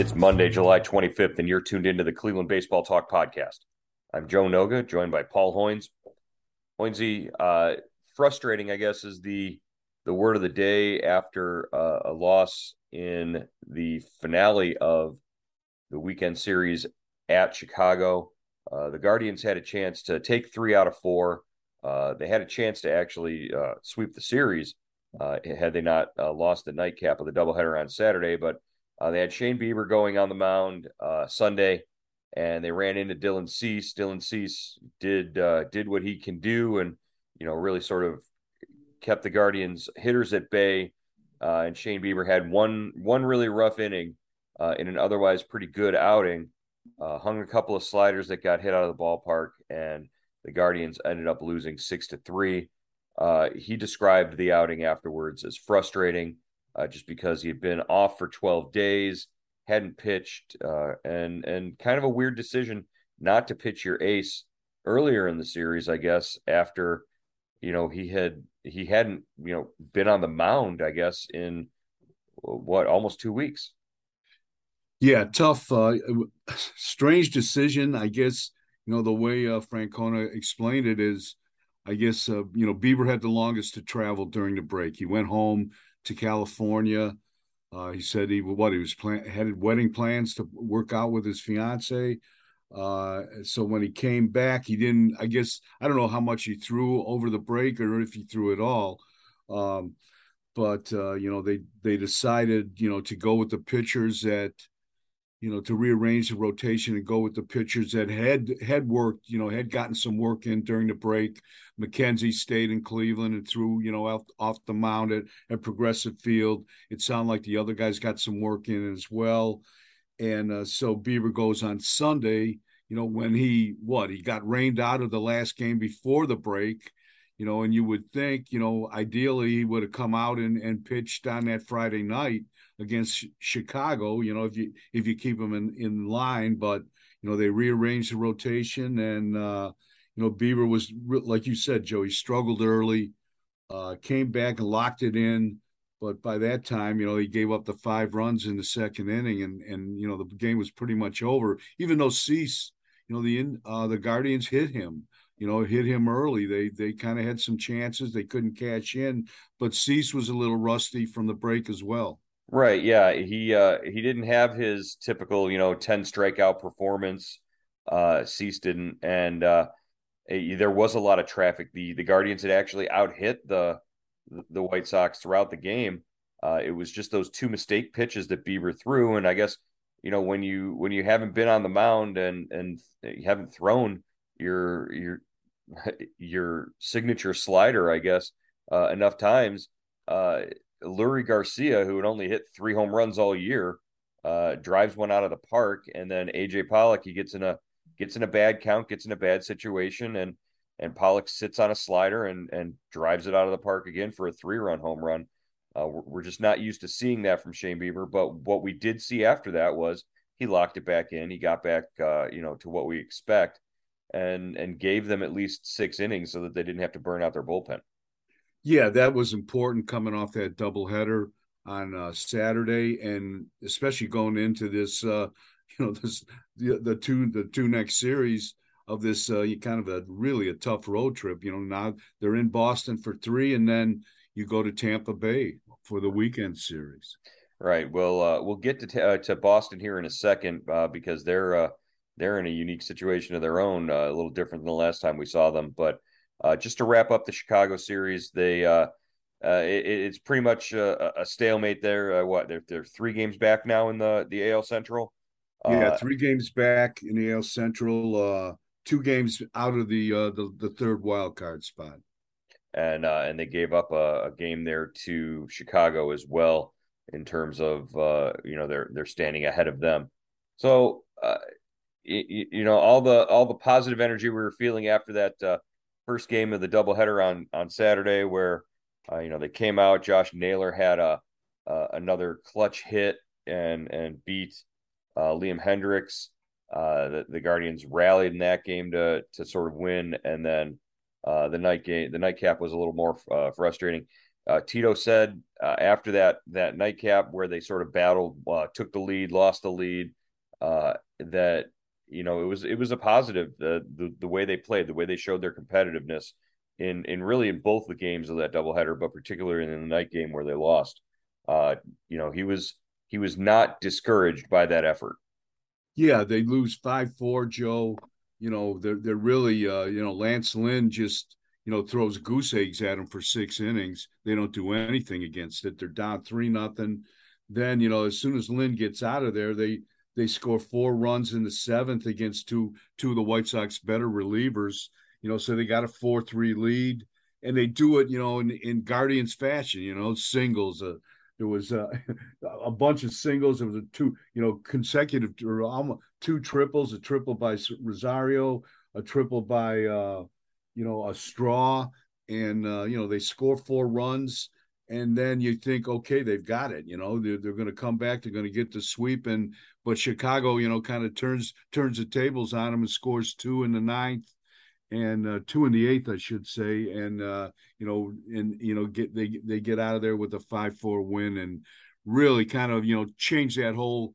It's Monday, July 25th, and you're tuned into the Cleveland Baseball Talk podcast. I'm Joe Noga, joined by Paul Hoynes. Hoynesy, uh, frustrating, I guess, is the the word of the day after uh, a loss in the finale of the weekend series at Chicago. Uh, the Guardians had a chance to take three out of four. Uh, they had a chance to actually uh, sweep the series uh, had they not lost the nightcap of the doubleheader on Saturday, but uh, they had Shane Bieber going on the mound uh, Sunday, and they ran into Dylan Cease. Dylan Cease did uh, did what he can do, and you know really sort of kept the Guardians hitters at bay. Uh, and Shane Bieber had one one really rough inning uh, in an otherwise pretty good outing. Uh, hung a couple of sliders that got hit out of the ballpark, and the Guardians ended up losing six to three. he described the outing afterwards as frustrating uh, just because he had been off for 12 days, hadn't pitched, uh, and and kind of a weird decision not to pitch your ace earlier in the series, I guess, after you know he had he hadn't you know been on the mound, I guess, in what almost two weeks. Yeah, tough, uh, strange decision. I guess you know the way uh, Francona explained it is, I guess uh, you know Bieber had the longest to travel during the break. He went home to California. Uh, he said he what he was plan- had wedding plans to work out with his fiance. Uh, so when he came back, he didn't. I guess I don't know how much he threw over the break or if he threw it all. Um, but uh, you know they they decided you know to go with the pitchers that you know, to rearrange the rotation and go with the pitchers that had had worked, you know, had gotten some work in during the break. McKenzie stayed in Cleveland and threw, you know, off, off the mound at, at Progressive Field. It sounded like the other guys got some work in as well. And uh, so Bieber goes on Sunday, you know, when he what he got rained out of the last game before the break, you know, and you would think, you know, ideally he would have come out and, and pitched on that Friday night against Chicago. You know, if you if you keep them in in line, but you know they rearranged the rotation, and uh, you know Bieber was like you said, Joe. He struggled early, uh, came back and locked it in, but by that time, you know he gave up the five runs in the second inning, and and you know the game was pretty much over. Even though Cease, you know the uh, the Guardians hit him you know, hit him early. They they kind of had some chances. They couldn't cash in, but Cease was a little rusty from the break as well. Right. Yeah. He uh he didn't have his typical, you know, 10 strikeout performance. Uh Cease didn't. And uh eh, there was a lot of traffic. The the Guardians had actually out hit the the White Sox throughout the game. Uh it was just those two mistake pitches that Bieber threw. And I guess, you know, when you when you haven't been on the mound and and you haven't thrown your your your signature slider, I guess, uh enough times, uh Leury Garcia, who had only hit three home runs all year, uh, drives one out of the park, and then AJ Pollock he gets in a gets in a bad count, gets in a bad situation, and and Pollock sits on a slider and and drives it out of the park again for a three run home run. Uh, we're, we're, just not used to seeing that from Shane Bieber, but what we did see after that was he locked it back in. He got back, uh, you know, to what we expect, and and gave them at least six innings so that they didn't have to burn out their bullpen yeah, that was important coming off that doubleheader on uh, Saturday, and especially going into this, uh, you know, this the, the two the two next series of this uh, kind of a really a tough road trip. You know, now they're in Boston for three, and then you go to Tampa Bay for the weekend series. Right. Well, uh, we'll get to t- uh, to Boston here in a second uh, because they're uh, they're in a unique situation of their own, uh, a little different than the last time we saw them. But uh, just to wrap up the Chicago series, they it, it's pretty much a, a stalemate there. what they're they're three games back now in the the AL Central. yeah, three games back in the AL Central. two games out of the the, the third wild card spot. And and they gave up a, a game there to Chicago as well in terms of uh, you know they're they're standing ahead of them. So uh, you, you, know all the all the positive energy we were feeling after that uh, first game of the doubleheader on on Saturday, where uh, you know they came out. Josh Naylor had a another clutch hit and and beat uh, Liam Hendriks. Uh, the, the Guardians rallied in that game to to sort of win, and then the night game the nightcap was a little more frustrating. Uh, Tito said uh, after that that nightcap where they sort of battled, uh, took the lead, lost the lead, uh, that you know it was it was a positive the, the the way they played, the way they showed their competitiveness in in really in both the games of that doubleheader, but particularly in the night game where they lost. Uh, you know he was he was not discouraged by that effort. Yeah, they lose five four, Joe. You know they're they're really uh, you know Lance Lynn just you know, throws goose eggs at them for six innings. They don't do anything against it. They're down three nothing. Then, you know, as soon as Lynn gets out of there, they they score four runs in the seventh against two two of the White Sox better relievers. You know, so they got a four three lead, and they do it, you know, in, in Guardians fashion. You know, singles. Uh, there was uh, a bunch of singles. There was a two, you know, consecutive two triples. A triple by Rosario, a triple by uh, you know, a straw, and uh, you know they score four runs, and then you think, okay, they've got it. You know, they're they're going to come back. They're going to get the sweep, and but Chicago, you know, kind of turns turns the tables on them and scores two in the ninth and uh, two in the eighth, I should say, and uh, you know, and you know, get they they get out of there with a five four win and really kind of you know change that whole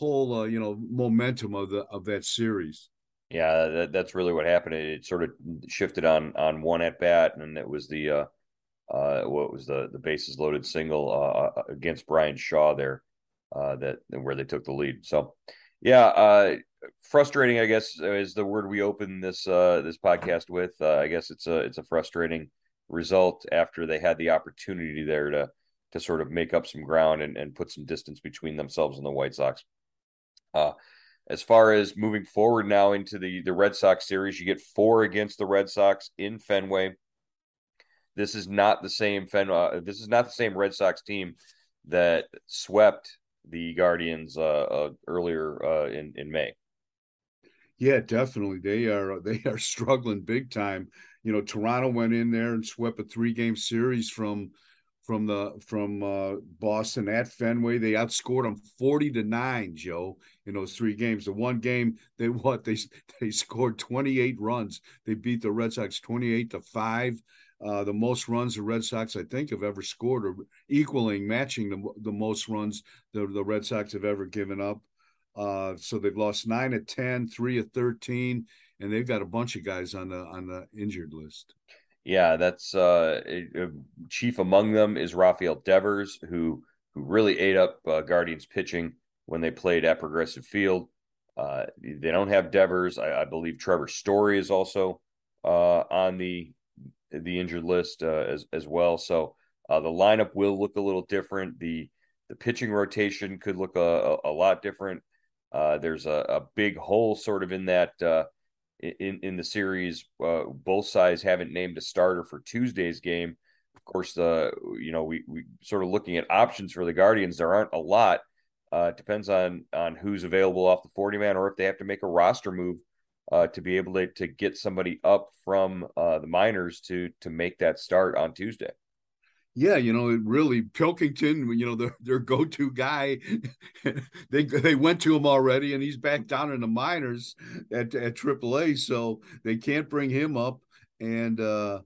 whole uh, you know momentum of the of that series. Yeah, that, that's really what happened. It, it, sort of shifted on on one at bat, and it was the uh, uh, what was the the bases loaded single uh, uh against Bryan Shaw there uh, that where they took the lead. So, yeah, uh, frustrating. I guess is the word we open this uh, this podcast with. Uh, I guess it's a it's a frustrating result after they had the opportunity there to to sort of make up some ground and, and put some distance between themselves and the White Sox. Uh, as far as moving forward now into the the Red Sox series, you get four against the Red Sox in Fenway. This is not the same Fen. Uh, this is not the same Red Sox team that swept the Guardians uh, uh, earlier uh, in in May. Yeah, definitely. They are they are struggling big time. You know, Toronto went in there and swept a three game series from from the from uh, Boston at Fenway. They outscored them forty to nine, Joe, in those three games. The one game they what they they scored twenty eight runs. They beat the Red Sox twenty eight to five. Uh, the most runs the Red Sox I think have ever scored, or equaling, matching the the most runs the the Red Sox have ever given up. Uh, so they've lost nine of 10, three of thirteen, and they've got a bunch of guys on the on the injured list. Yeah, that's uh, chief among them is Rafael Devers, who who really ate up uh, Guardians pitching when they played at Progressive Field. Uh, they don't have Devers. I, I, believe Trevor Story is also uh, on the the injured list uh, as as well. So uh, the lineup will look a little different. The the pitching rotation could look a, a, lot different. there's a, a, big hole sort of in that in in the series. Uh, both sides haven't named a starter for Tuesday's game. Of course, the you know we we sort of looking at options for the Guardians. There aren't a lot. Uh, depends on on who's available off the forty man, or if they have to make a roster move uh, to be able to to get somebody up from uh, the minors to to make that start on Tuesday yeah, you know, it really Pilkington, you know, their their go-to guy. they they went to him already, and he's back down in the minors at at AAA, so they can't bring him up. And uh,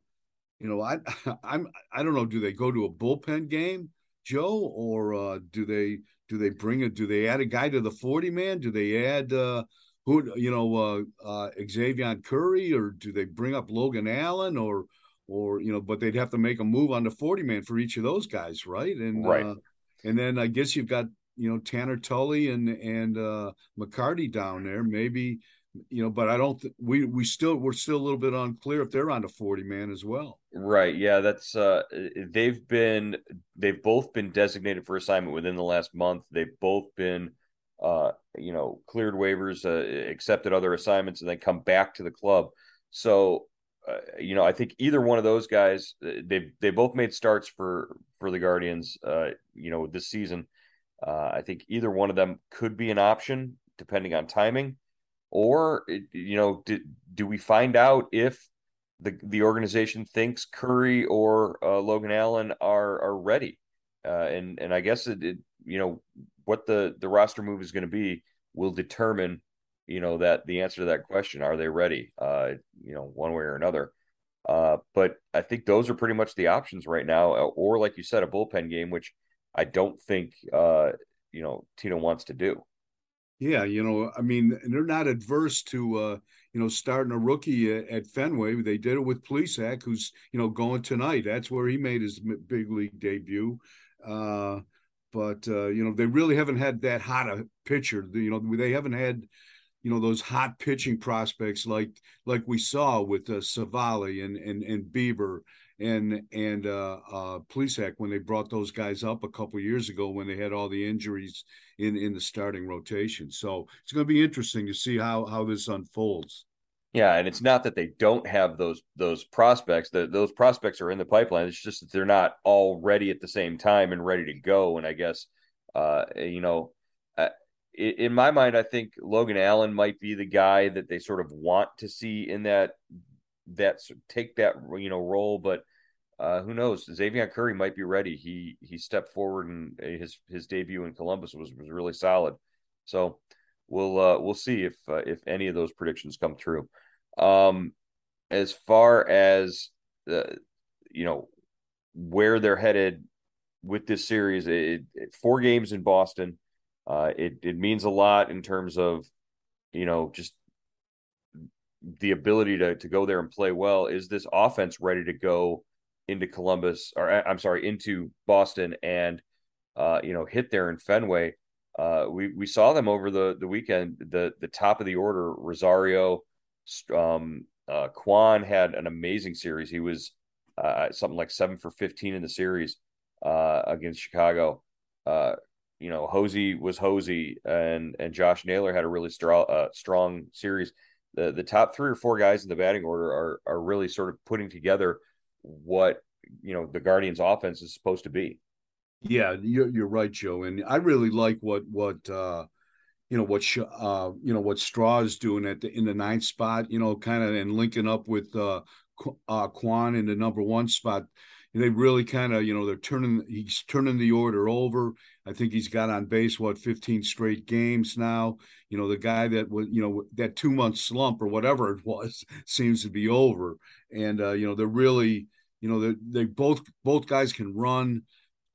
you know, I I'm I don't know, do they go to a bullpen game? Joe, or uh, do they do they bring it? Do they add a guy to the forty man? Do they add uh, who you know uh, uh, Xzavion Curry, or do they bring up Logan Allen, or or you know? But they'd have to make a move on the forty man for each of those guys, right? And right. Uh, and then I guess you've got you know Tanner Tully and and uh, McCarty down there. Maybe you know, but I don't. Th- we we still we're still a little bit unclear if they're on the forty man as well. Right. Yeah. That's uh. They've been they've both been designated for assignment within the last month. They've both been uh you know cleared waivers, uh, accepted other assignments, and then come back to the club. So. Uh, you know, I think either one of those guys, uh, they they both made starts for for the Guardians. Uh, you know, this season, uh, I think either one of them could be an option depending on timing or you know do, do we find out if the the organization thinks Curry or Logan Allen are are ready uh, and and I guess it, it, you know what the the roster move is going to be will determine you know that the answer to that question are they ready uh, you know one way or another uh, but I think those are pretty much the options right now uh, or like you said a bullpen game which I don't think uh, you know Tito wants to do yeah, you know, I mean, they're not adverse to uh, you know starting a rookie at, at Fenway. They did it with Plesac, who's you know going tonight. That's where he made his big league debut. Uh, but uh, you know, they really haven't had that hot a pitcher. You know, they haven't had you know those hot pitching prospects like like we saw with uh, Civale and and and Bieber and and uh, uh, Plesac when they brought those guys up a couple years ago when they had all the injuries in in the starting rotation. So it's going to be interesting to see how how this unfolds. Yeah, and it's not that they don't have those those prospects. Those prospects are in the pipeline. It's just that they're not all ready at the same time and ready to go. And I guess, uh, you know, uh, in my mind, I think Logan Allen might be the guy that they sort of want to see in that that take that you know role. But uh, who knows? Xzavion Curry might be ready. He he stepped forward and his his debut in Columbus was was really solid. So we'll uh, we'll see if uh, if any of those predictions come true. Um, as far as the you know where they're headed with this series, it, it, four games in Boston. Uh, it it means a lot in terms of you know just the ability to to go there and play well. Is this offense ready to go into Columbus or I'm sorry into Boston and uh, you know hit there in Fenway? Uh, we we saw them over the the weekend. The the top of the order, Rosario, um, uh, Kwan had an amazing series. He was uh, something like seven for fifteen in the series uh, against Chicago. Uh, you know, Jose was Jose, and and Josh Naylor had a really strong uh, strong series. The the top three or four guys in the batting order are are really sort of putting together what you know the Guardians' offense is supposed to be. Yeah, you're you're right, Joe, and I really like what what uh, you know what uh, you know what Straw is doing at the in the ninth spot. You know, kind of and linking up with uh, uh, in the number one spot. They really kind of you know they're turning he's turning the order over. I think he's got on base what 15 straight games now. You know the guy that was you know that two month slump or whatever it was seems to be over. And uh, you know they're really you know they they both both guys can run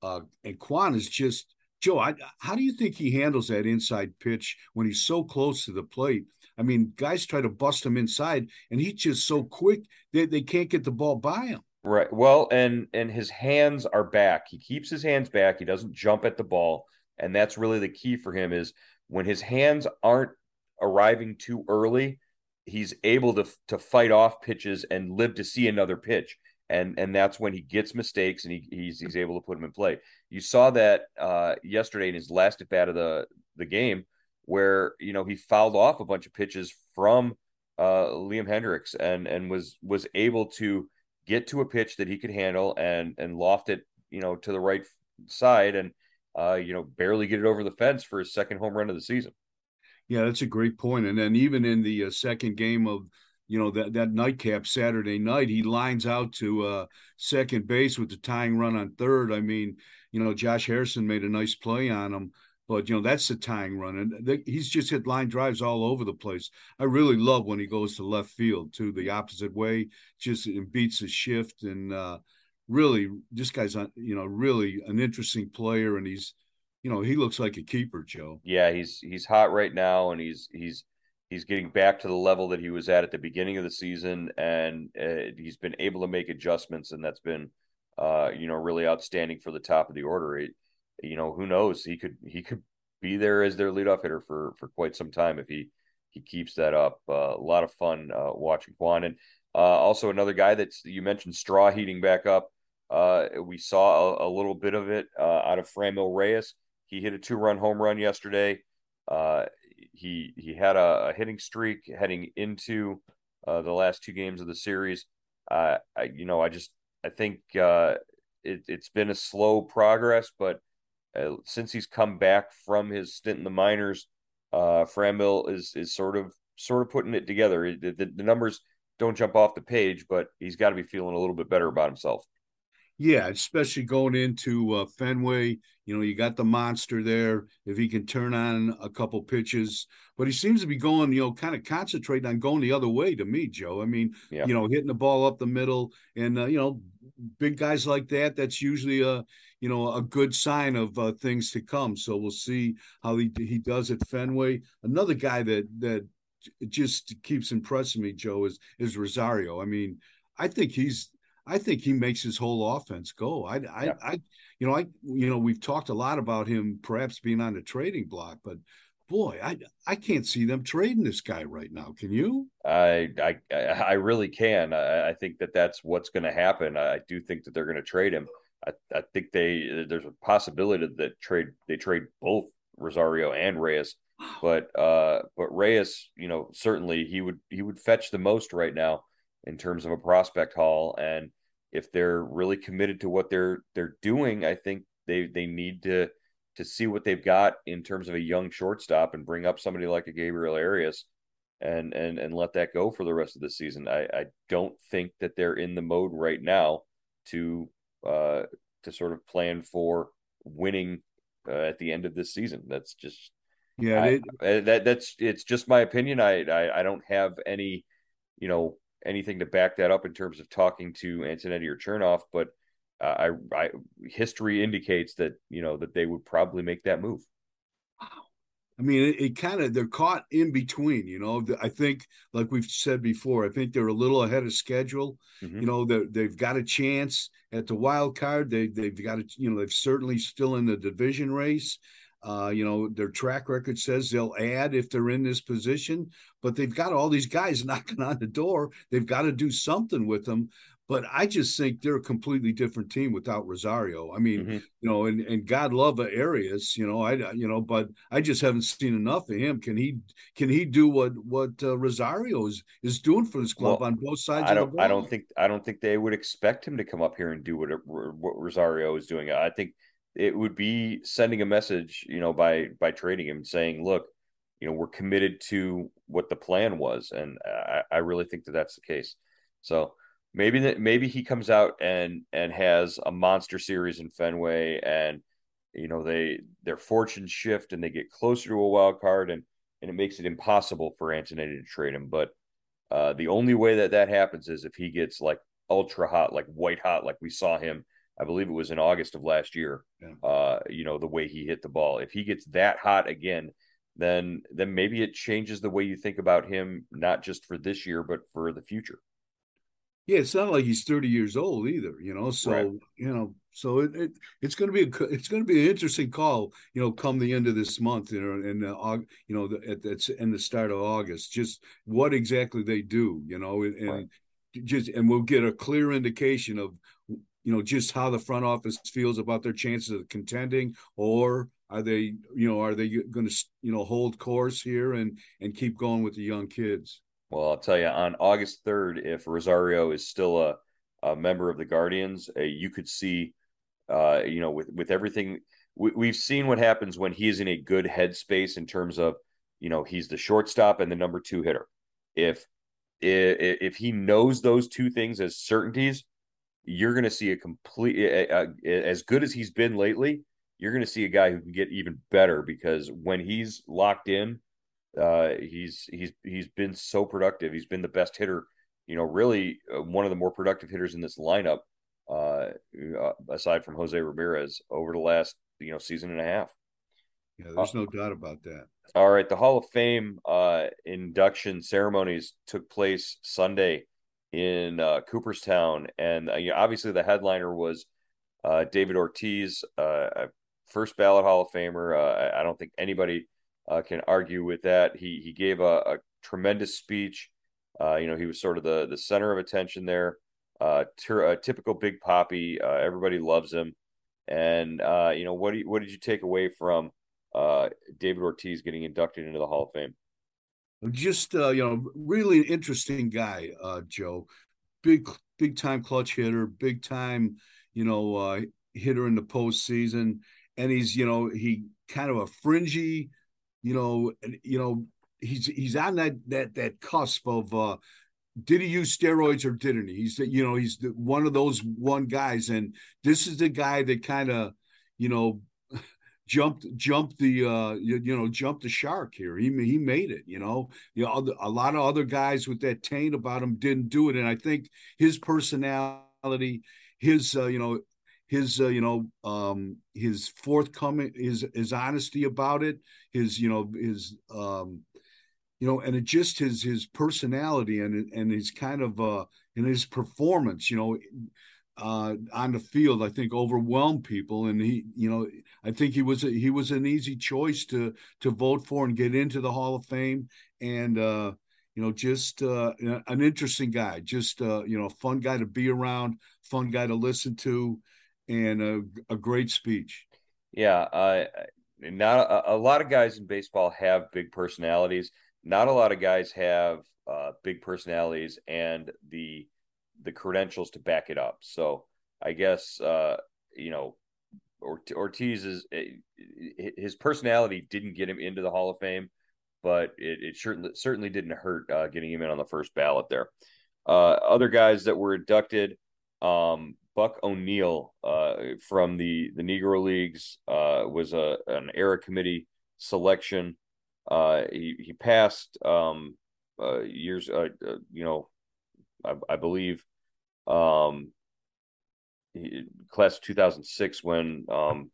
uh, and Kwan is just Joe. I, how do you think he handles that inside pitch when he's so close to the plate? I mean, guys try to bust him inside, and he's just so quick they, they can't get the ball by him. Right. Well, and and his hands are back. He keeps his hands back. He doesn't jump at the ball, and that's really the key for him is when his hands aren't arriving too early, he's able to to fight off pitches and live to see another pitch. And and that's when he gets mistakes and he, he's he's able to put them in play. You saw that uh, yesterday in his last at bat of the the game, where you know he fouled off a bunch of pitches from uh, Liam Hendriks and and was was able to get to a pitch that he could handle and and loft it, you know, to the right side and uh, you know, barely get it over the fence for his second home run of the season. Yeah, that's a great point. And then even in the uh, second game of you know that that nightcap Saturday night, he lines out to uh, second base with the tying run on third. I mean, you know, Josh Harrison made a nice play on him. But you know that's the tying run, and he's just hit line drives all over the place. I really love when he goes to left field too, the opposite way, just and beats the shift, and uh, really, this guy's on, you know really an interesting player, and he's you know he looks like a keeper, Joe. Yeah, he's he's hot right now, and he's he's he's getting back to the level that he was at at the beginning of the season, and uh, he's been able to make adjustments, and that's been uh, you know really outstanding for the top of the order. It, you know, who knows? He could he could be there as their leadoff hitter for for quite some time if he he keeps that up. Uh, a lot of fun uh, watching Kwan, and uh, also another guy that's you mentioned straw heating back up. Uh, we saw a, a, little bit of it out of Franmil Reyes. He hit a two run home run yesterday. Uh, he he had a, a, hitting streak heading into the last two games of the series. I, you know, I just I think it, it's been a slow progress, but uh, since he's come back from his stint in the minors, uh, Franmil is is sort of sort of putting it together. The, the, the numbers don't jump off the page, but he's got to be feeling a little bit better about himself. Yeah, especially going into uh, Fenway. You know, you got the monster there. If he can turn on a couple pitches, but he seems to be going, you know, kind of concentrating on going the other way to me, Joe. I mean, yeah. you know, hitting the ball up the middle, and uh, you know, big guys like that. That's usually a you know a good sign of uh, things to come. So we'll see how he he does at Fenway. Another guy that that just keeps impressing me, Joe, is is Rosario. I mean, I think he's I think he makes his whole offense go. I, I, yeah. I, you know, I, you know, we've talked a lot about him perhaps being on the trading block, but boy, I, I can't see them trading this guy right now. Can you? I, I, I really can. I, I think that that's what's going to happen. I do think that they're going to trade him. I, I think they there's a possibility that trade they trade both Rosario and Reyes, but uh, but Reyes, you know, certainly he would he would fetch the most right now in terms of a prospect haul, and if they're really committed to what they're they're doing, I think they they need to to see what they've got in terms of a young shortstop and bring up somebody like a Gabriel Arias and and and let that go for the rest of the season. I, I don't think that they're in the mode right now to uh, to sort of plan for winning uh, at the end of this season. That's just yeah. I, it, that that's it's just my opinion. I, I I don't have any you know anything to back that up in terms of talking to Antonetti or Chernoff, but uh, I I history indicates that you know that they would probably make that move. I mean, it, it kind of they're caught in between. You know, I think, like we've said before, I think they're a little ahead of schedule. Mm-hmm. You know, they've got a chance at the wild card. They they've got it. You know, they've certainly still in the division race. Uh, you know, their track record says they'll add if they're in this position, but they've got all these guys knocking on the door. They've got to do something with them. But I just think they're a completely different team without Rosario. I mean, mm-hmm. you know, and, and God love Arias, you know, I you know, but I just haven't seen enough of him. Can he can he do what what uh, Rosario is is doing for this club well, on both sides? I don't I don't think I don't think they would expect him to come up here and do what what Rosario is doing. I think it would be sending a message, you know, by by trading him, saying, "Look, you know, we're committed to what the plan was," and I, I really think that that's the case. So maybe that maybe he comes out and and has a monster series in Fenway and you know they their fortunes shift and they get closer to a wild card and and it makes it impossible for Antonetti to trade him but uh, the only way that that happens is if he gets like ultra hot like white hot like we saw him I believe it was in August of last year yeah. uh, you know the way he hit the ball if he gets that hot again then then maybe it changes the way you think about him not just for this year but for the future yeah, it's not like he's 30 years old either, you know. So, right. you know, so it, it it's going to be a it's going to be an interesting call, you know, come the end of this month, you know, and uh, you know, at that's in the start of August, just what exactly they do, you know, and, and just and we'll get a clear indication of you know just how the front office feels about their chances of contending or are they you know are they going to you know hold course here and and keep going with the young kids well, I'll tell you, on August 3rd, if Rosario is still a, a member of the Guardians, uh, you could see, uh, you know, with, with everything, we, we've seen what happens when he's in a good headspace in terms of, you know, he's the shortstop and the number two hitter. If, if, if he knows those two things as certainties, you're going to see a complete, a, a, as good as he's been lately, you're going to see a guy who can get even better because when he's locked in, uh, he's he's he's been so productive. He's been the best hitter, you know, really uh, one of the more productive hitters in this lineup uh, aside from Jose Ramirez over the last you know season and a half. Yeah, there's uh, no doubt about that. All right, the Hall of Fame uh, induction ceremonies took place Sunday in uh, Cooperstown, and uh, you know, obviously the headliner was uh, David Ortiz, uh, first ballot Hall of Famer. I don't think anybody can argue with that. He he gave a, a tremendous speech. you know, he was sort of the the center of attention there. Ter- typical Big Papi. everybody loves him. And you know, what do you, what did you take away from? uh, David Ortiz getting inducted into the Hall of Fame? Just uh, you know, really interesting guy, uh, Joe. Big, big time clutch hitter, big time, you know, uh, hitter in the postseason, and he's you know he kind of a fringy, you know, you know he's he's on that that that cusp of uh did he use steroids or didn't he? He's you know he's one of those one guys, and this is the guy that kind of you know jumped jumped the uh you, you, know jumped the shark here. He he made it you know? You know a lot of other guys with that taint about him didn't do it and i think his personality his uh, you know his uh, you know um his forthcoming his his honesty about it his you know his um you know and it just his his personality and and his kind of uh and his performance you know uh, on the field, I think overwhelmed people, and he, you know, I think he was a, he was an easy choice to to vote for and get into the Hall of Fame, and uh, you know, just uh, an interesting guy, just uh, you know, fun guy to be around, fun guy to listen to, and a, a great speech. Yeah, uh, not a, a lot of guys in baseball have big personalities. Not a lot of guys have uh, big personalities and the the credentials to back it up. So I guess uh, you know Ortiz is eh, his personality didn't get him into the Hall of Fame, but it, it certainly certainly didn't hurt uh, getting him in on the first ballot there. Uh, other guys that were inducted, um, Buck O'Neil uh, from the the Negro Leagues uh, was a an era committee selection. Uh, he he passed um, years, you know, I, I believe, um, class 2006 when um,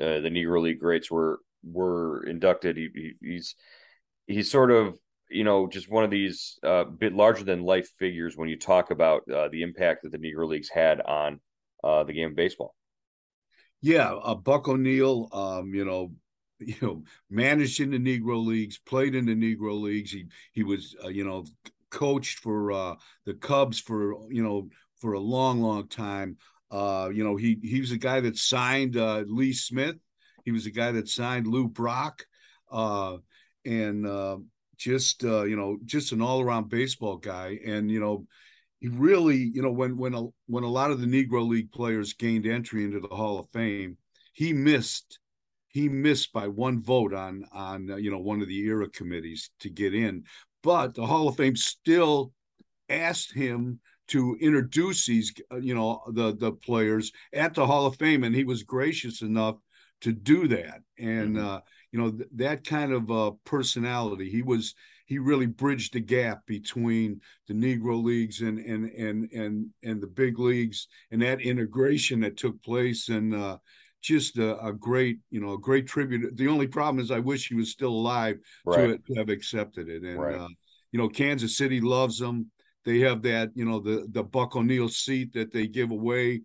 uh, the Negro League greats were were inducted. He, he, he's he's sort of you know just one of these uh, bit larger than life figures when you talk about uh, the impact that the Negro Leagues had on uh, the game of baseball. Yeah, uh, Buck O'Neil, um, you know, you know, managed in the Negro Leagues, played in the Negro Leagues. He he was uh, you know coached for uh, the Cubs for you know for a long, long time. Uh, you know, he he was a guy that signed uh, Lee Smith. He was a guy that signed Lou Brock, uh, and uh, just uh, you know, just an all around baseball guy. And you know, he really, you know, when when a when a lot of the Negro League players gained entry into the Hall of Fame, he missed he missed by one vote on on uh, you know one of the era committees to get in but the Hall of Fame still asked him to introduce these, uh, you know, the the players at the Hall of Fame, and he was gracious enough to do that. And mm-hmm. uh, you know, th- that kind of uh, personality, he was he really bridged the gap between the Negro leagues and and and and and the big leagues, and that integration that took place, and uh, just a, a, great, you know, a great tribute. The only problem is, I wish he was still alive right. to, to, have accepted it. And right. uh, you know, Kansas City loves him. They have that, you know, the the Buck O'Neil seat that they give away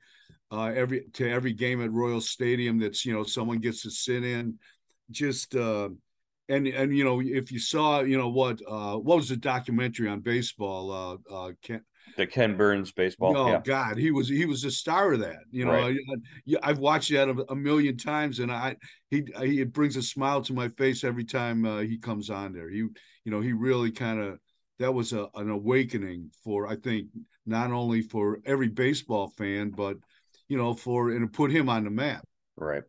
uh, every to every game at Royal Stadium. That's you know someone gets to sit in. Just uh, and and you know if you saw you know what uh, what was the documentary on baseball? Uh, uh, Ken, the Ken Burns baseball. Oh yeah. God, he was he was the star of that. You know, right. I, have watched that a, a, million times, and I he, he it brings a smile to my face every time uh, he comes on there. He you know he really kind of that was a, an awakening for I think not only for every baseball fan, but you know for and put him on the map. Right.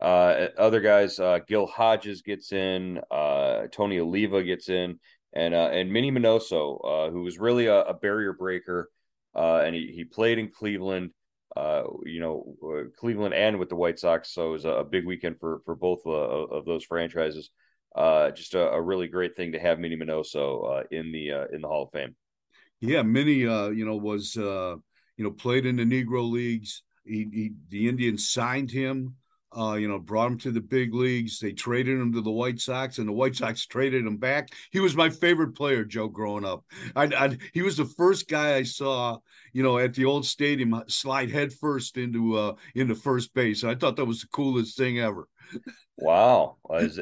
Uh, other guys, uh, Gil Hodges gets in, uh, Tony Oliva gets in, and uh, and Minnie Minoso, uh, who was really a, a barrier breaker, uh, and he, he played in Cleveland, uh, you know, uh, Cleveland and with the White Sox, so it was a, big weekend for for both uh, of those franchises. just a, a, really great thing to have Minnie Minoso in the in the Hall of Fame. Yeah, Minnie, you know, was you know, played in the Negro leagues. He, he the Indians signed him uh, you know, brought him to the big leagues. They traded him to the White Sox, and the White Sox traded him back. He was my favorite player, Joe, growing up. I, I, he was the first guy I saw, you know, at the old stadium uh, slide headfirst into uh into first base. I thought that was the coolest thing ever. Wow,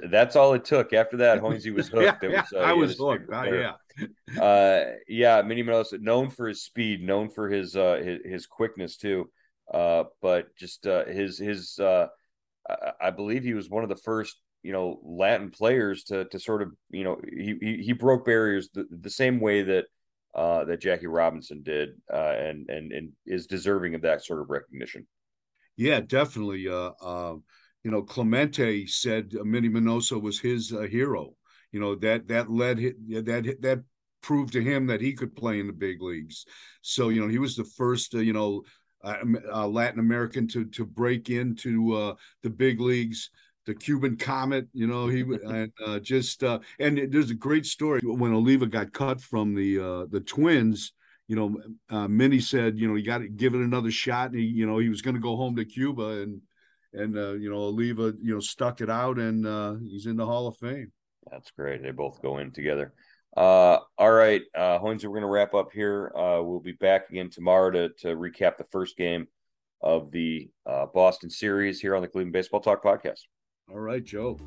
that's all it took. After that, Hoynesy was hooked. yeah, was, uh, I was hooked. Uh, yeah, uh, yeah. Minnie Minoso, known for his speed, known for his uh, his, his quickness too. Uh, but just uh, his his uh, I, believe he was one of the first you know Latin players to to sort of you know he he, broke barriers the, the same way that uh, that Jackie Robinson did uh, and and and is deserving of that sort of recognition. Yeah, definitely. Uh, uh, you know, Clemente said Minnie Minoso was his uh, hero. You know that that led that that proved to him that he could play in the big leagues. So you know he was the first uh, you know uh, uh, Latin American to to break into uh, the big leagues. The Cuban Comet, you know, he and uh, just uh, and there's a great story when Oliva got cut from the uh, the Twins. You know, uh, Minnie said, you know, you got to give it another shot. And he, you know, he was going to go home to Cuba, and and uh, you know, Oliva, you know, stuck it out, and uh, he's in the Hall of Fame. That's great. They both go in together. Uh, all right, uh, we're going to wrap up here. Uh, we'll be back again tomorrow to, to recap the first game of the uh, Boston series here on the Cleveland Baseball Talk podcast. All right, Joe.